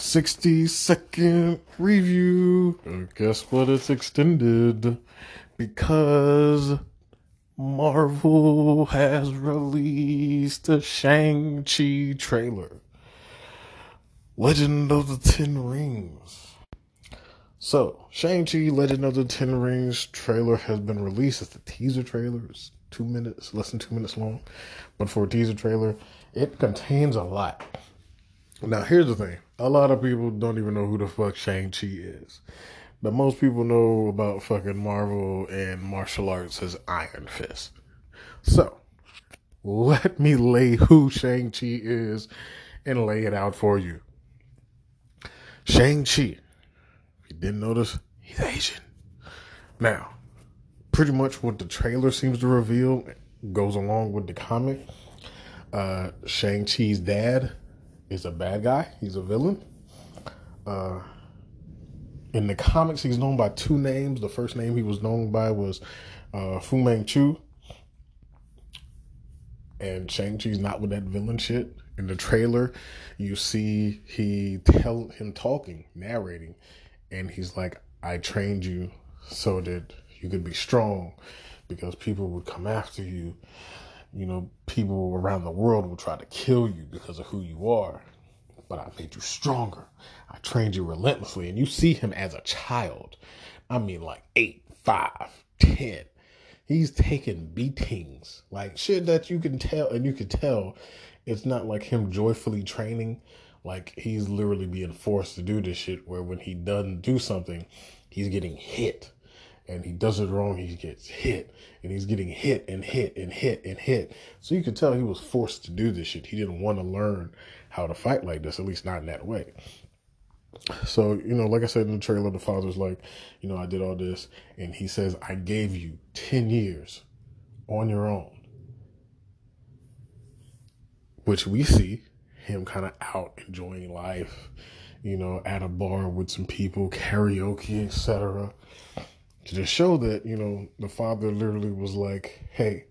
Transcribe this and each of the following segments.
60 second review. And guess what? It's extended because Marvel has released a Shang-Chi trailer. Legend of the Ten Rings. So, Shang-Chi Legend of the Ten Rings trailer has been released. It's a teaser trailer. It's two minutes, less than two minutes long. But for a teaser trailer, it contains a lot. Now, here's the thing. A lot of people don't even know who the fuck Shang-Chi is. But most people know about fucking Marvel and martial arts as Iron Fist. So, let me lay who Shang-Chi is and lay it out for you. Shang-Chi. If you didn't notice, he's Asian. Now, pretty much what the trailer seems to reveal goes along with the comic. Uh, Shang-Chi's dad is a bad guy. He's a villain. Uh, in the comics, he's known by two names. The first name he was known by was uh, Fu Manchu. And Shang-Chi's not with that villain shit. In the trailer, you see he tell him talking, narrating, and he's like, I trained you so that you could be strong because people would come after you you know, people around the world will try to kill you because of who you are. But I made you stronger. I trained you relentlessly. And you see him as a child. I mean, like eight, five, ten. He's taking beatings, like shit that you can tell, and you can tell it's not like him joyfully training. Like he's literally being forced to do this shit, where when he doesn't do something, he's getting hit and he does it wrong, he gets hit, and he's getting hit and hit and hit and hit. So you could tell he was forced to do this shit. He didn't want to learn how to fight like this, at least not in that way. So, you know, like I said in the trailer, the father's like, you know, I did all this, and he says, I gave you 10 years on your own. Which we see him kind of out enjoying life, you know, at a bar with some people, karaoke, etc to just show that, you know, the father literally was like, hey,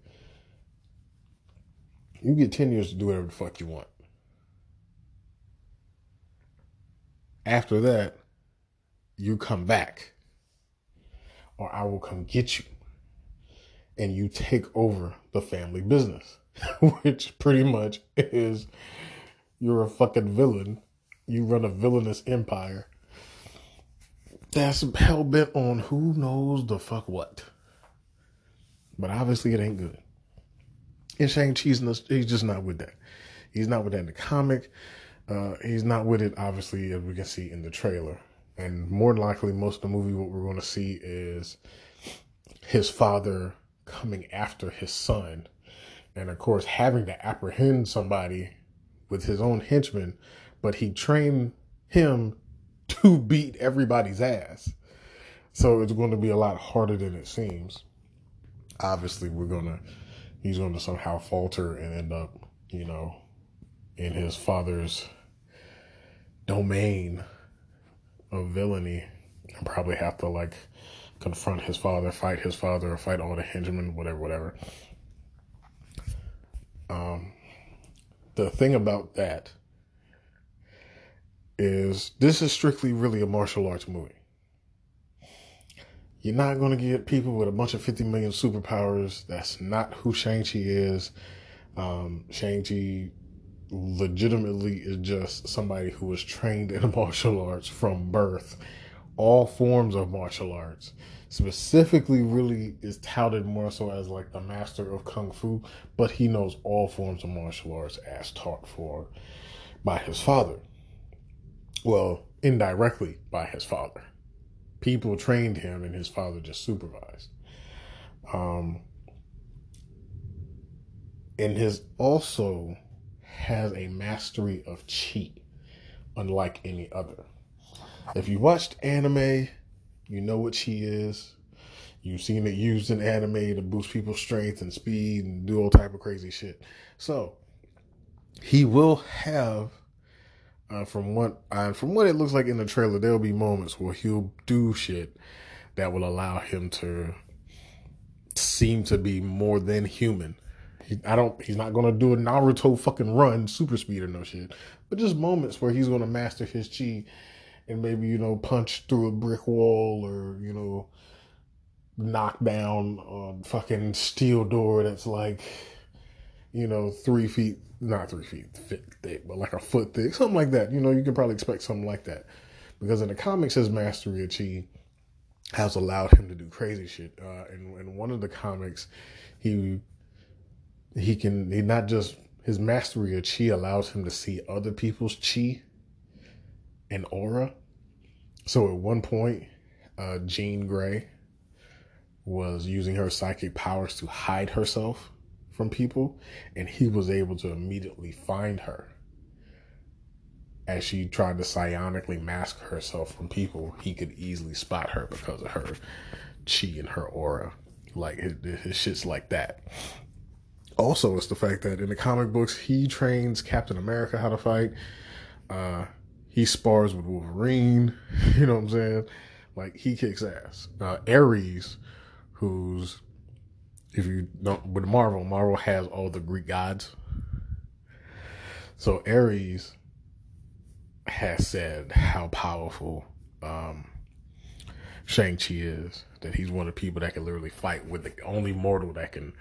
you get 10 years to do whatever the fuck you want. After that, you come back, or I will come get you, and you take over the family business, which pretty much is you're a fucking villain. You run a villainous empire that's hell bent on who knows the fuck what. But obviously, it ain't good. And Shang-Chi's he's just not with that. He's not with that in the comic. Uh, he's not with it, obviously, as we can see in the trailer. And more than likely, most of the movie, what we're going to see is his father coming after his son. And of course, having to apprehend somebody with his own henchmen, but he trained him to beat everybody's ass. So it's going to be a lot harder than it seems. Obviously, we're going to, he's going to somehow falter and end up, you know, in his father's domain of villainy and probably have to like confront his father, fight his father, or fight all the henchmen, whatever, whatever. Um, the thing about that is this is strictly really a martial arts movie. You're not going to get people with a bunch of 50 million superpowers. That's not who Shang-Chi is. Um, Shang-Chi legitimately is just somebody who was trained in martial arts from birth, all forms of martial arts. Specifically, really is touted more so as like the master of kung fu, but he knows all forms of martial arts as taught for by his father well, indirectly by his father. People trained him and his father just supervised. Um, and his also has a mastery of chi, unlike any other. If you watched anime, you know what chi is. You've seen it used in anime to boost people's strength and speed and do all type of crazy shit. So he will have uh, from what uh, from what it looks like in the trailer, there'll be moments where he'll do shit that will allow him to seem to be more than human. he, I don't. He's not gonna do a Naruto fucking run, super speed or no shit. But just moments where he's gonna master his chi, and maybe you know punch through a brick wall or you know knock down a fucking steel door that's like you know three feet, not three feet thick, but like a foot thick, something like that. You know, you can probably expect something like that because in the comics, his mastery of chi has allowed him to do crazy shit. Uh, in, in one of the comics, he he can he not just his mastery of chi allows him to see other people's chi and aura. So at one point, uh, Jean Grey was using her psychic powers to hide herself from people, and he was able to immediately find her. As she tried to psionically mask herself from people, he could easily spot her because of her chi and her aura. Like his, his shit's like that. Also, it's the fact that in the comic books, he trains Captain America how to fight. Uh, he spars with Wolverine. You know what I'm saying? Like he kicks ass. Uh, Ares, who's if you don't with Marvel, Marvel has all the Greek gods. So Ares has said how powerful um, Shang-Chi is. That he's one of the people that can literally fight with the only mortal that can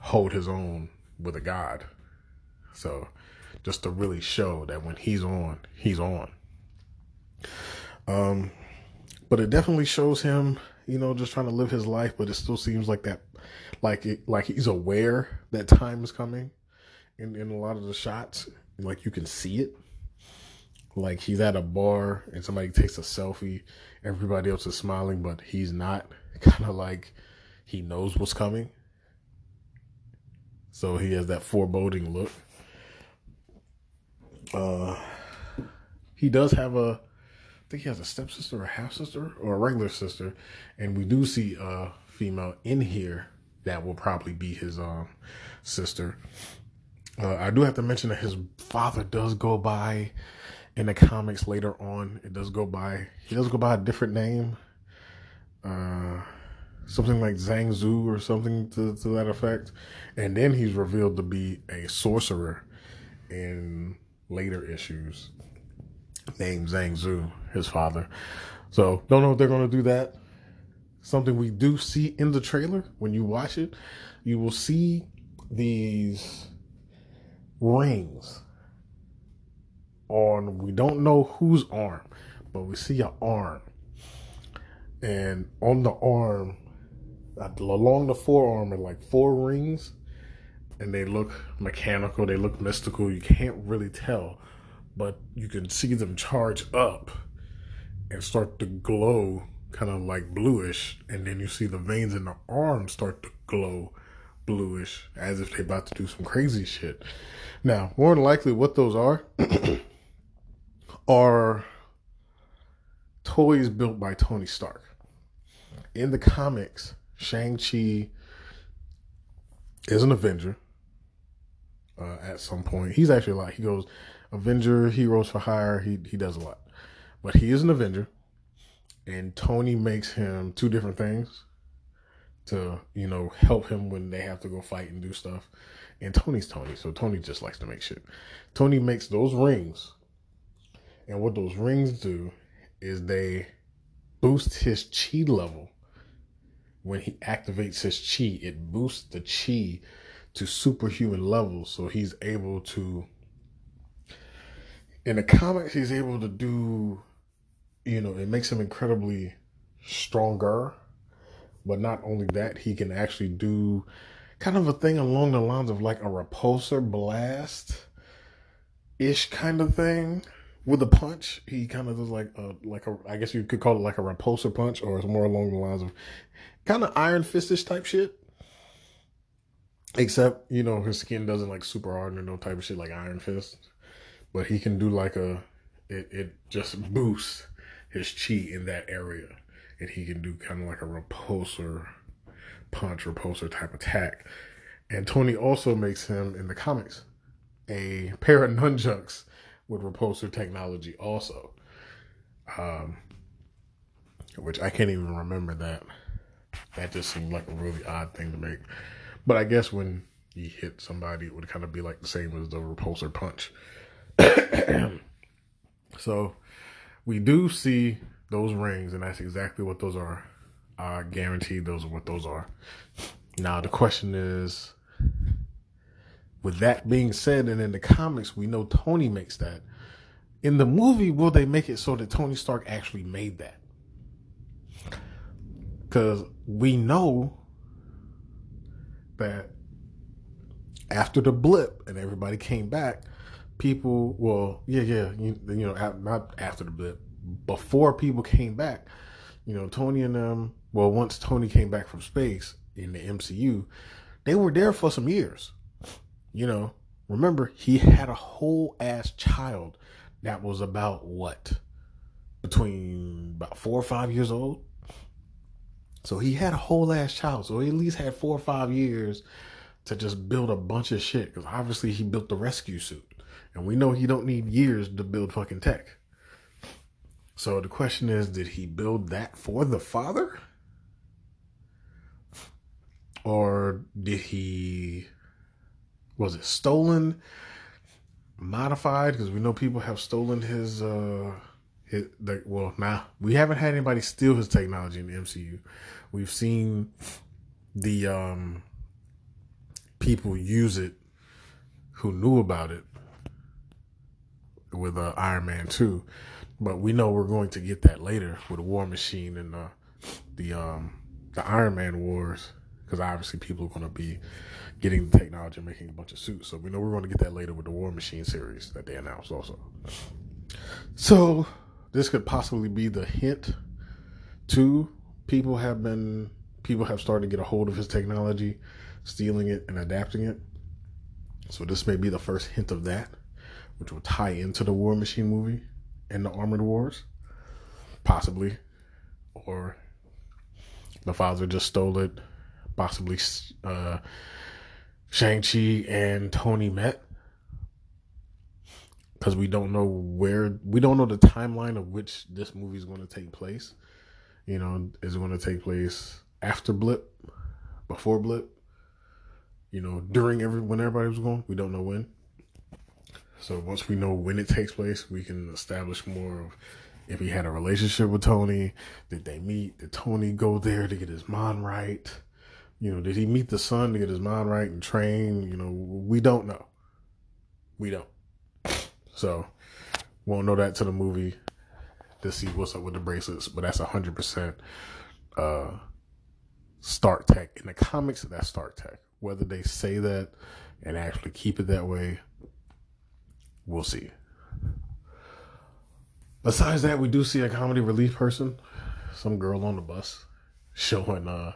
hold his own with a god. So just to really show that when he's on, he's on. Um, but it definitely shows him, you know, just trying to live his life, but it still seems like that, like it, like he's aware that time is coming in, in a lot of the shots. Like you can see it. Like he's at a bar and somebody takes a selfie, everybody else is smiling, but he's not. Kind of like he knows what's coming. So he has that foreboding look. Uh, he does have a, I think he has a stepsister or a half sister or a regular sister, and we do see a female in here that will probably be his um sister. Uh, I do have to mention that his father does go by in the comics later on. It does go by. He does go by a different name. Uh, something like Zheng Zu or something to, to that effect. And then he's revealed to be a sorcerer in later issues named Zheng Zu, his father. So don't know if they're going to do that. Something we do see in the trailer when you watch it, you will see these rings on, we don't know whose arm, but we see an arm. And on the arm, uh, along the forearm are like four rings and they look mechanical they look mystical you can't really tell but you can see them charge up and start to glow kind of like bluish and then you see the veins in the arm start to glow bluish as if they're about to do some crazy shit now more than likely what those are are toys built by tony stark in the comics Shang-Chi is an Avenger uh, at some point. He's actually lot. He goes Avenger, Heroes for Hire. He, he does a lot. But he is an Avenger. And Tony makes him two different things to, you know, help him when they have to go fight and do stuff. And Tony's Tony, so Tony just likes to make shit. Tony makes those rings. And what those rings do is they boost his chi level when he activates his chi, it boosts the chi to superhuman levels. So he's able to, in the comics, he's able to do, you know, it makes him incredibly stronger. But not only that, he can actually do kind of a thing along the lines of like a repulsor blast ish kind of thing with a punch, he kind of does like a like a I guess you could call it like a repulsor punch, or it's more along the lines of kind of Iron Fistish type shit. Except you know his skin doesn't like super hard or no type of shit like Iron Fist, but he can do like a it it just boosts his chi in that area, and he can do kind of like a repulsor punch, repulsor type attack. And Tony also makes him in the comics a pair of nunchucks with repulsor technology also. Um, which I can't even remember that. That just seemed like a really odd thing to make. But I guess when he hit somebody, it would kind of be like the same as the repulsor punch. so we do see those rings, and that's exactly what those are. I guarantee those are what those are. Now the question is, with that being said, and in the comics, we know Tony makes that. In the movie, will they make it so that Tony Stark actually made that? Because we know that after the blip and everybody came back, people, well, yeah, yeah, you, you know, not after the blip, before people came back, you know, Tony and them, well, once Tony came back from space in the MCU, they were there for some years. You know, remember, he had a whole ass child that was about what? Between about four or five years old. So he had a whole ass child. So he at least had four or five years to just build a bunch of shit. Because obviously he built the rescue suit. And we know he don't need years to build fucking tech. So the question is, did he build that for the father? Or did he was it stolen? Modified? Because we know people have stolen his uh his the, well now nah, we haven't had anybody steal his technology in the MCU. We've seen the um, people use it who knew about it with uh, Iron Man 2. But we know we're going to get that later with the War Machine and uh, the um, the Iron Man Wars because obviously people are going to be getting the technology and making a bunch of suits. So we know we're going to get that later with the War Machine series that they announced also. So this could possibly be the hint to people have been people have started to get a hold of his technology, stealing it and adapting it. So this may be the first hint of that, which will tie into the War Machine movie and the Armored Wars, possibly, or the father just stole it. Possibly, uh, Shang Chi and Tony met because we don't know where we don't know the timeline of which this movie is going to take place. You know, is it going to take place after Blip, before Blip? You know, during every when everybody was going, we don't know when. So once we know when it takes place, we can establish more of if he had a relationship with Tony. Did they meet? Did Tony go there to get his mind right? You know, did he meet the son to get his mind right and train? You know, we don't know. We don't. So won't know that to the movie to see what's up with the bracelets, but that's hundred percent uh Stark Tech. In the comics, that's Stark Tech. Whether they say that and actually keep it that way, we'll see. Besides that, we do see a comedy relief person, some girl on the bus, showing uh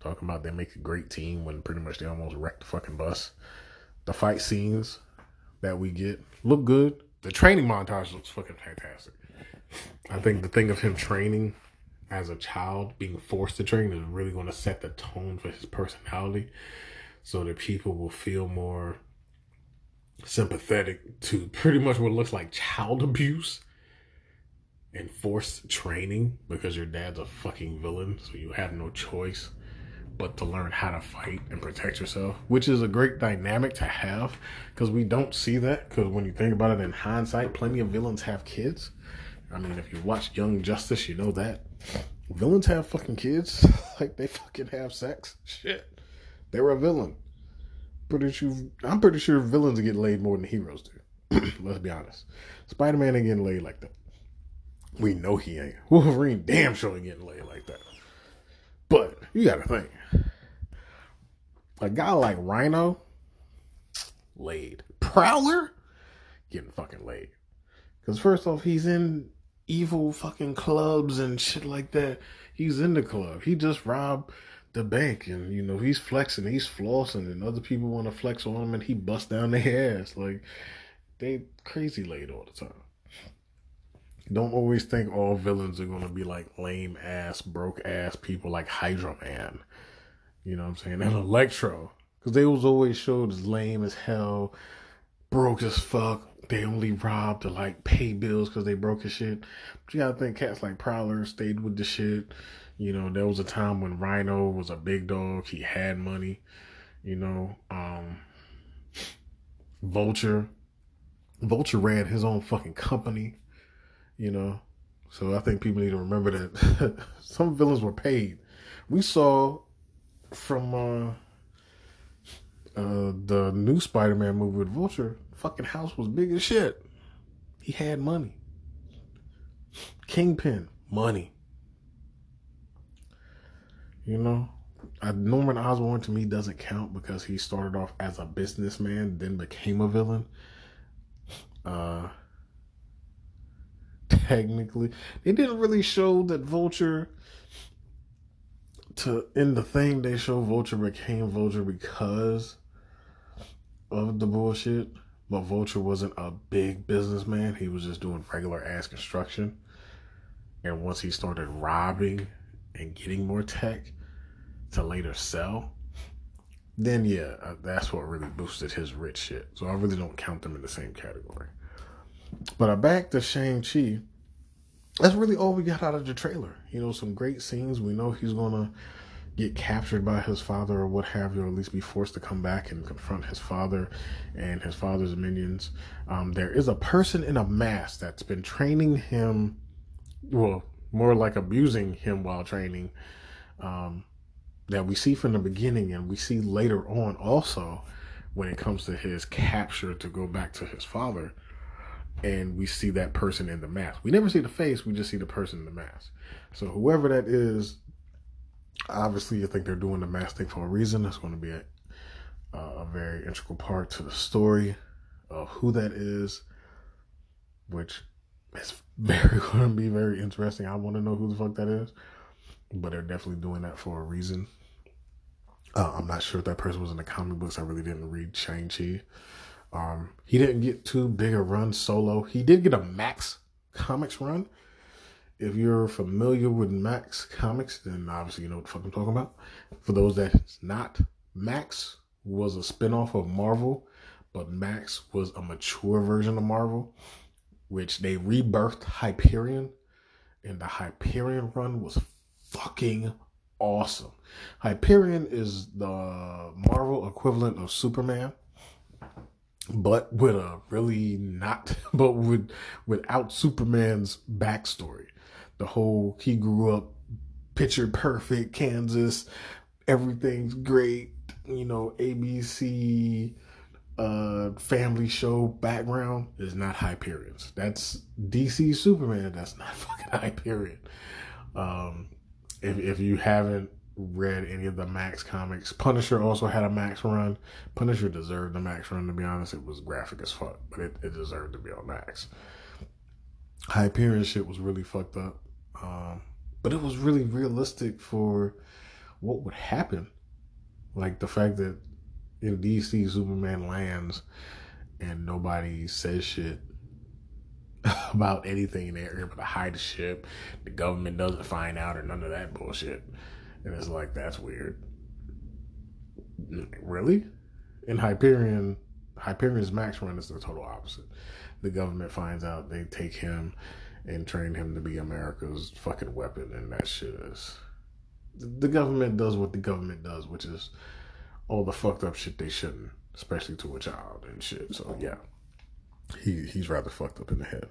talking about they make a great team when pretty much they almost wrecked the fucking bus. The fight scenes that we get look good. The training montage looks fucking fantastic. I think the thing of him training as a child, being forced to train, is really going to set the tone for his personality so that people will feel more sympathetic to pretty much what looks like child abuse and forced training because your dad's a fucking villain, so you have no choice but to learn how to fight and protect yourself, which is a great dynamic to have because we don't see that. Because when you think about it in hindsight, plenty of villains have kids. I mean, if you watch Young Justice, you know that villains have fucking kids. like they fucking have sex. Shit, they were a villain. Pretty sure. I'm pretty sure villains get laid more than heroes do. Let's be honest. Spider Man ain't getting laid like that. We know he ain't. Wolverine damn sure ain't getting laid like that. But you gotta think. A guy like Rhino, laid. Prowler, getting fucking laid. Because first off, he's in evil fucking clubs and shit like that. He's in the club. He just robbed the bank and, you know, he's flexing, he's flossing, and other people want to flex on him and he busts down their ass. Like, they crazy laid all the time. Don't always think all villains are going to be like lame ass, broke ass people like Hydro Man. You know what I'm saying? And Electro. Because they was always showed as lame as hell, broke as fuck, they only robbed to like pay bills because they broke his shit. But you gotta think cats like Prowler stayed with the shit. You know, there was a time when Rhino was a big dog. He had money. You know, um, Vulture. Vulture ran his own fucking company. You know, so I think people need to remember that some villains were paid. We saw from uh, uh, the new Spider-Man movie with Vulture, fucking house was big as shit. He had money. Kingpin, money. You know, Norman Osborn to me doesn't count because he started off as a businessman, then became a villain. Uh, technically, they didn't really show that Vulture. To in the thing, they show Vulture became Vulture because of the bullshit. But Vulture wasn't a big businessman. He was just doing regular ass construction. And once he started robbing and getting more tech to later sell, then yeah, uh, that's what really boosted his rich shit. So I really don't count them in the same category. But I back to Shang-Chi. That's really all we got out of the trailer. You know, some great scenes. We know he's gonna get captured by his father or what have you, or at least be forced to come back and confront his father and his father's minions. Um, there is a person in a mask that's been training him, well, more like abusing him while training, um, that we see from the beginning and we see later on also when it comes to his capture to go back to his father. And we see that person in the mask. We never see the face, we just see the person in the mask. So whoever that is obviously, I think they're doing the mask thing for a reason. It's going to be a, a very integral part to the story of who that is, which is very going to be very interesting. I want to know who the fuck that is, but they're definitely doing that for a reason. Uh, I'm not sure if that person was in the comic books. I really didn't read Shang Chi. Um, he didn't get too big a run solo. He did get a Max Comics run, if you're familiar with Max Comics, then obviously you know what the fuck I'm talking about. For those that's not, Max was a spinoff of Marvel, but Max was a mature version of Marvel, which they rebirthed Hyperion, and the Hyperion run was fucking awesome. Hyperion is the Marvel equivalent of Superman, but with a really not, but with without Superman's backstory the whole he grew up picture perfect Kansas, everything's great, you know, ABC uh family show background is not Hyperion's. That's DC Superman, that's not fucking Hyperion. Um if if you haven't read any of the Max comics, Punisher also had a Max run. Punisher deserved the Max run to be honest. It was graphic as fuck, but it, it deserved to be on Max. Hyperion shit was really fucked up. Um, but it was really realistic for what would happen. Like the fact that in DC, Superman lands and nobody says shit about anything. They're able to hide the ship. The government doesn't find out or none of that bullshit. And it's like, that's weird. Really? In Hyperion, Hyperion's Max run is the total opposite. The government finds out, they take him and train him to be America's fucking weapon, and that shit is. The government does what the government does, which is all the fucked up shit they shouldn't, especially to a child and shit. So yeah, he he's rather fucked up in the head.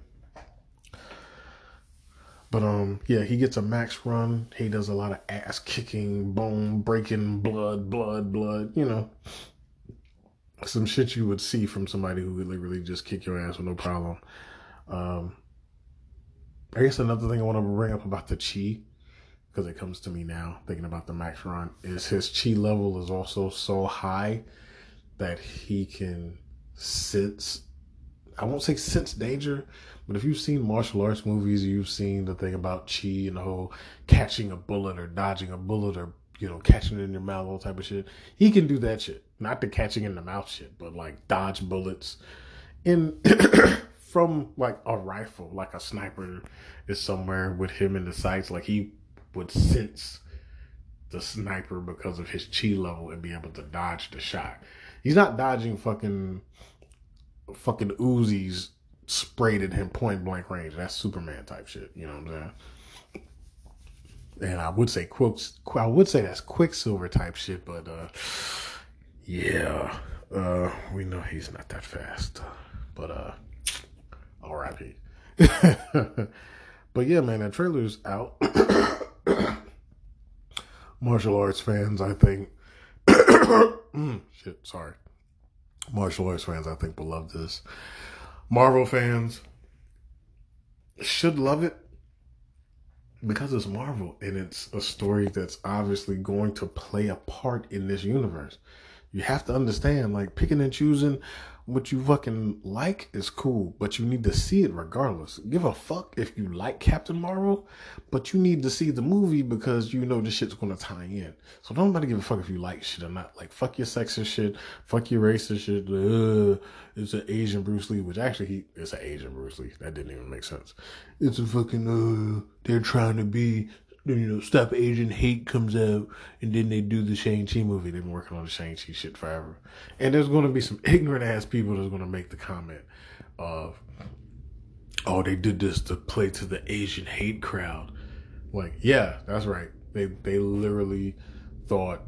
But um, yeah, he gets a max run. He does a lot of ass kicking, bone breaking, blood, blood, blood. You know, some shit you would see from somebody who would literally just kick your ass with no problem. Um, I guess another thing I want to bring up about the chi, because it comes to me now, thinking about the Max Run, is his chi level is also so high that he can sense, I won't say sense danger, but if you've seen martial arts movies, you've seen the thing about chi and the whole catching a bullet or dodging a bullet or, you know, catching it in your mouth, all type of shit. He can do that shit. Not the catching in the mouth shit, but like dodge bullets. In from like a rifle, like a sniper is somewhere with him in the sights. Like he would sense the sniper because of his chi level and be able to dodge the shot. He's not dodging fucking fucking Uzis sprayed at him point blank range. That's Superman type shit. You know what I'm saying? And I would say. I would say that's Quicksilver type shit, but uh, Yeah, uh, we know he's not that fast, but uh, R.I.P. but yeah, man, that trailer's out. Martial arts fans, I think. Mm, shit, sorry. Martial arts fans, I think, will love this. Marvel fans should love it because it's Marvel and it's a story that's obviously going to play a part in this universe. You have to understand, like picking and choosing what you fucking like is cool, but you need to see it regardless. Give a fuck if you like Captain Marvel, but you need to see the movie because you know the shit's gonna tie in. So don't nobody give a fuck if you like shit or not. Like fuck your sexist shit, fuck your racist shit. Uh, it's an Asian Bruce Lee, which actually he it's an Asian Bruce Lee. That didn't even make sense. It's a fucking uh, they're trying to be you know, Stop Asian Hate comes out, and then they do the Shang-Chi movie. They've been working on the Shang-Chi shit forever. And there's going to be some ignorant ass people that's going to make the comment of, oh, they did this to play to the Asian hate crowd. Like, yeah, that's right. They, they literally thought,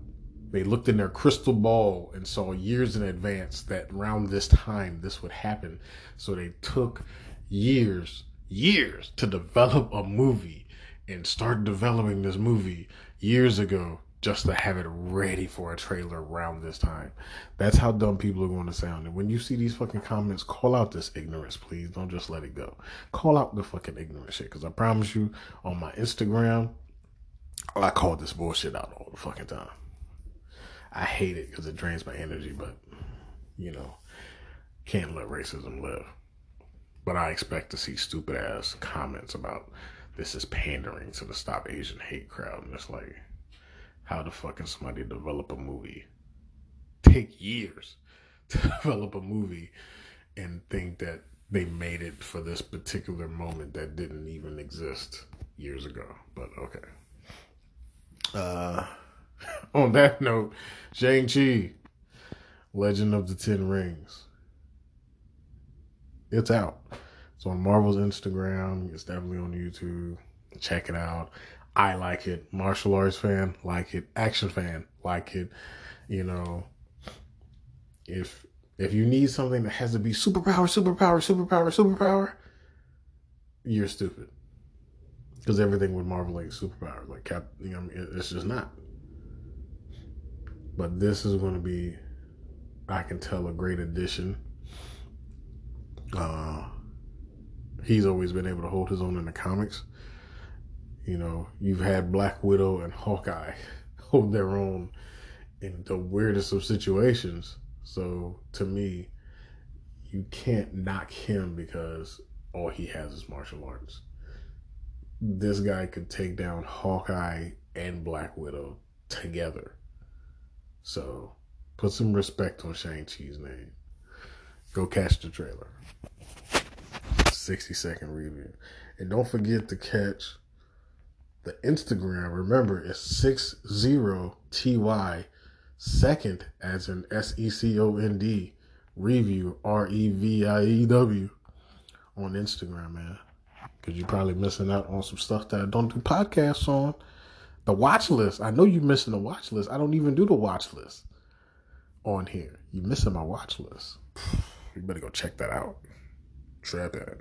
they looked in their crystal ball and saw years in advance that around this time this would happen. So they took years, years to develop a movie and start developing this movie years ago just to have it ready for a trailer around this time. That's how dumb people are going to sound. And when you see these fucking comments, call out this ignorance, please. Don't just let it go. Call out the fucking ignorant shit. Because I promise you, on my Instagram, I call this bullshit out all the fucking time. I hate it because it drains my energy, but, you know, can't let racism live. But I expect to see stupid ass comments about this is pandering to the Stop Asian Hate crowd. And it's like, how the fuck can somebody develop a movie? Take years to develop a movie and think that they made it for this particular moment that didn't even exist years ago. But okay. Uh, on that note, Shang-Chi, Legend of the Ten Rings. It's out. It's on Marvel's Instagram. It's definitely on YouTube. Check it out. I like it. Martial arts fan, like it. Action fan, like it. You know, if if you need something that has to be superpower, superpower, superpower, superpower, you're stupid. Because everything with Marvel ain't superpower. Like Cap, you know, it's just not. But this is going to be, I can tell, a great addition. Uh, he's always been able to hold his own in the comics. You know, you've had Black Widow and Hawkeye hold their own in the weirdest of situations. So to me, you can't knock him because all he has is martial arts. This guy could take down Hawkeye and Black Widow together. So put some respect on Shang-Chi's name. Go catch the trailer. 60 second review. And don't forget to catch the Instagram. Remember, it's 60TY second as in S E C O N D review R E V I E W on Instagram, man. Because you're probably missing out on some stuff that I don't do podcasts on. The watch list. I know you're missing the watch list. I don't even do the watch list on here. You're missing my watch list. You better go check that out. Trap it.